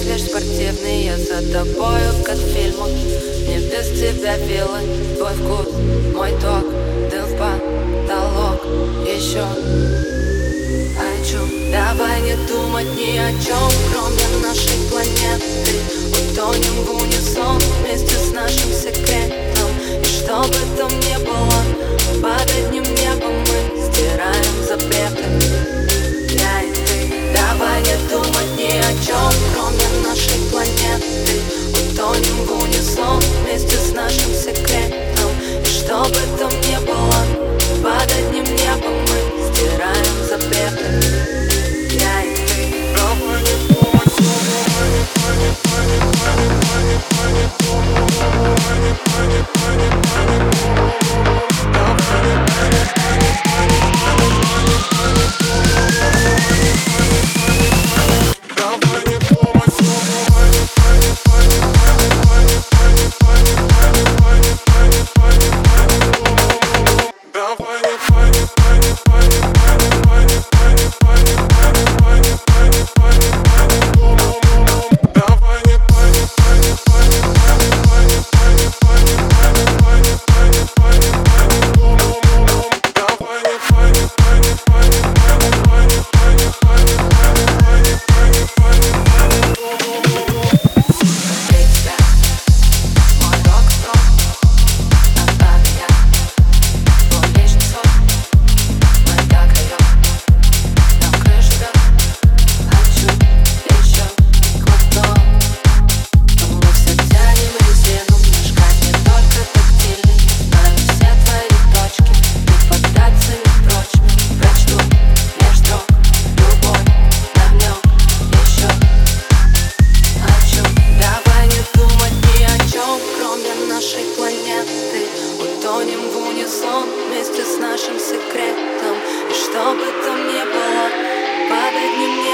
Импульсивный я за тобою, как в фильмах Не без тебя вилы, твой вкус, мой ток Дым в потолок, еще Хочу, давай не думать ни о чем Кроме Об этом не было, под одним небом мы стираем. стонем в унисон вместе с нашим секретом. И что бы там ни было, под одним